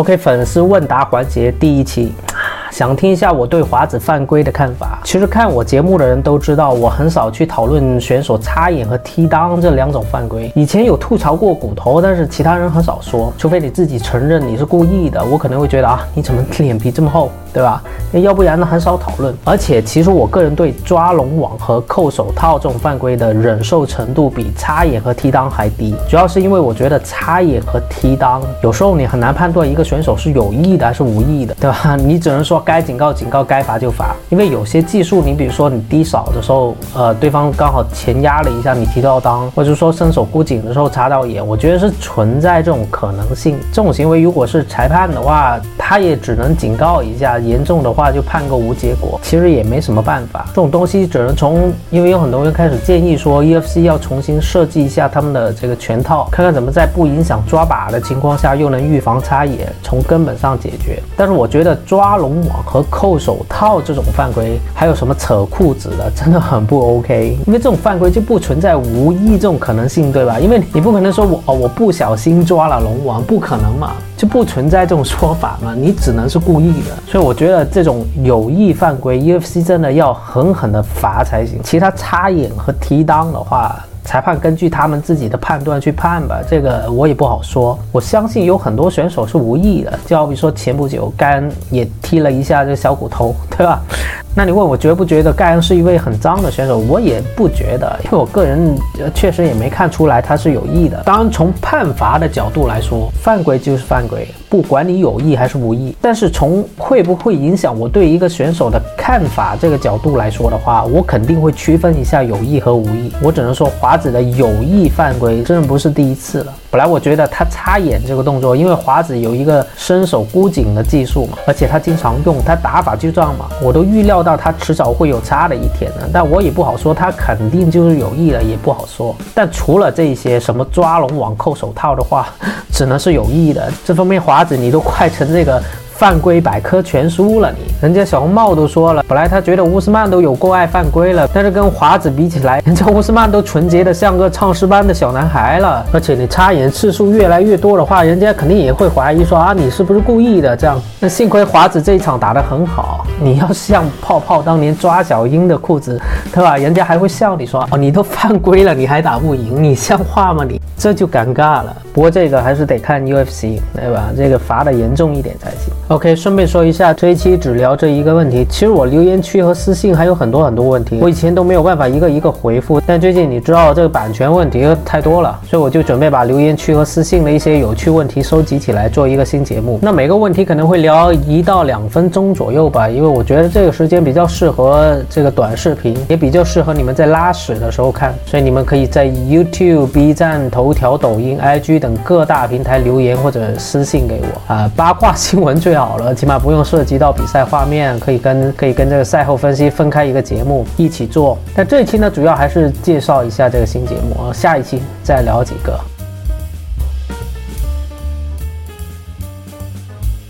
OK，粉丝问答环节第一期。想听一下我对华子犯规的看法。其实看我节目的人都知道，我很少去讨论选手插眼和踢裆这两种犯规。以前有吐槽过骨头，但是其他人很少说，除非你自己承认你是故意的，我可能会觉得啊，你怎么脸皮这么厚，对吧？要不然呢，很少讨论。而且其实我个人对抓龙网和扣手套这种犯规的忍受程度比插眼和踢裆还低，主要是因为我觉得插眼和踢裆有时候你很难判断一个选手是有意的还是无意的，对吧？你只能说。该警告警告，该罚就罚。因为有些技术，你比如说你低扫的时候，呃，对方刚好前压了一下，你提到裆，或者说伸手箍颈的时候插到眼，我觉得是存在这种可能性。这种行为如果是裁判的话，他也只能警告一下，严重的话就判个无结果，其实也没什么办法。这种东西只能从，因为有很多人开始建议说，UFC 要重新设计一下他们的这个拳套，看看怎么在不影响抓把的情况下，又能预防插眼，从根本上解决。但是我觉得抓龙和扣手套这种犯规，还有什么扯裤子的，真的很不 OK。因为这种犯规就不存在无意这种可能性，对吧？因为你不可能说我哦，我不小心抓了龙王，不可能嘛，就不存在这种说法嘛。你只能是故意的。所以我觉得这种有意犯规，UFC 真的要狠狠的罚才行。其他插眼和踢裆的话，裁判根据他们自己的判断去判吧，这个我也不好说。我相信有很多选手是无意的，就好比说前不久盖恩也踢了一下这小骨头，对吧？那你问我觉不觉得盖恩是一位很脏的选手？我也不觉得，因为我个人确实也没看出来他是有意的。当然，从判罚的角度来说，犯规就是犯规，不管你有意还是无意。但是从会不会影响我对一个选手的看法这个角度来说的话，我肯定会区分一下有意和无意。我只能说华子的有意犯规真的不是第一次了。本来我觉得他插眼这个动作，因为华子有一个伸手箍颈的技术嘛，而且他经常用，他打法就这样嘛，我都预料到他迟早会有插的一天的。但我也不好说他肯定就是有意的，也不好说。但除了这些什么抓龙网、扣手套的话，只能是有意义的。这方面华子你都快成这个。犯规百科全书了你，人家小红帽都说了，本来他觉得乌斯曼都有过爱犯规了，但是跟华子比起来，人家乌斯曼都纯洁的像个唱诗班的小男孩了。而且你插眼次数越来越多的话，人家肯定也会怀疑说啊，你是不是故意的？这样，那幸亏华子这一场打得很好。你要像泡泡当年抓小英的裤子，对吧？人家还会笑你说哦，你都犯规了，你还打不赢，你像话吗你？这就尴尬了。不过这个还是得看 UFC，对吧？这个罚得严重一点才行。OK，顺便说一下，这一期只聊这一个问题。其实我留言区和私信还有很多很多问题，我以前都没有办法一个一个回复。但最近你知道这个版权问题太多了，所以我就准备把留言区和私信的一些有趣问题收集起来，做一个新节目。那每个问题可能会聊一到两分钟左右吧，因为我觉得这个时间比较适合这个短视频，也比较适合你们在拉屎的时候看。所以你们可以在 YouTube、B 站、头条、抖音、IG 等各大平台留言或者私信给我啊，八卦新闻最好。好了，起码不用涉及到比赛画面，可以跟可以跟这个赛后分析分开一个节目一起做。但这一期呢，主要还是介绍一下这个新节目，下一期再聊几个。